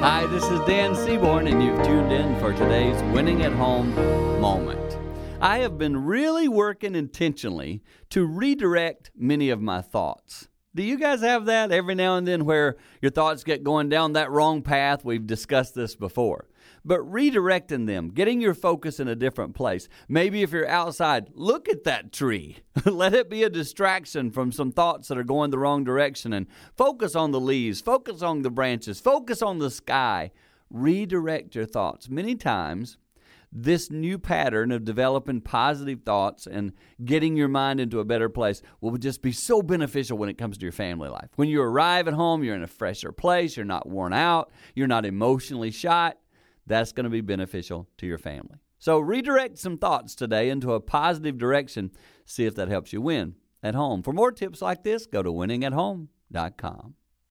Hi, this is Dan Seaborn, and you've tuned in for today's Winning at Home moment. I have been really working intentionally to redirect many of my thoughts. Do you guys have that every now and then where your thoughts get going down that wrong path? We've discussed this before. But redirecting them, getting your focus in a different place. Maybe if you're outside, look at that tree. Let it be a distraction from some thoughts that are going the wrong direction and focus on the leaves, focus on the branches, focus on the sky. Redirect your thoughts. Many times, this new pattern of developing positive thoughts and getting your mind into a better place will just be so beneficial when it comes to your family life. When you arrive at home, you're in a fresher place, you're not worn out, you're not emotionally shot. That's going to be beneficial to your family. So redirect some thoughts today into a positive direction. See if that helps you win at home. For more tips like this, go to winningathome.com.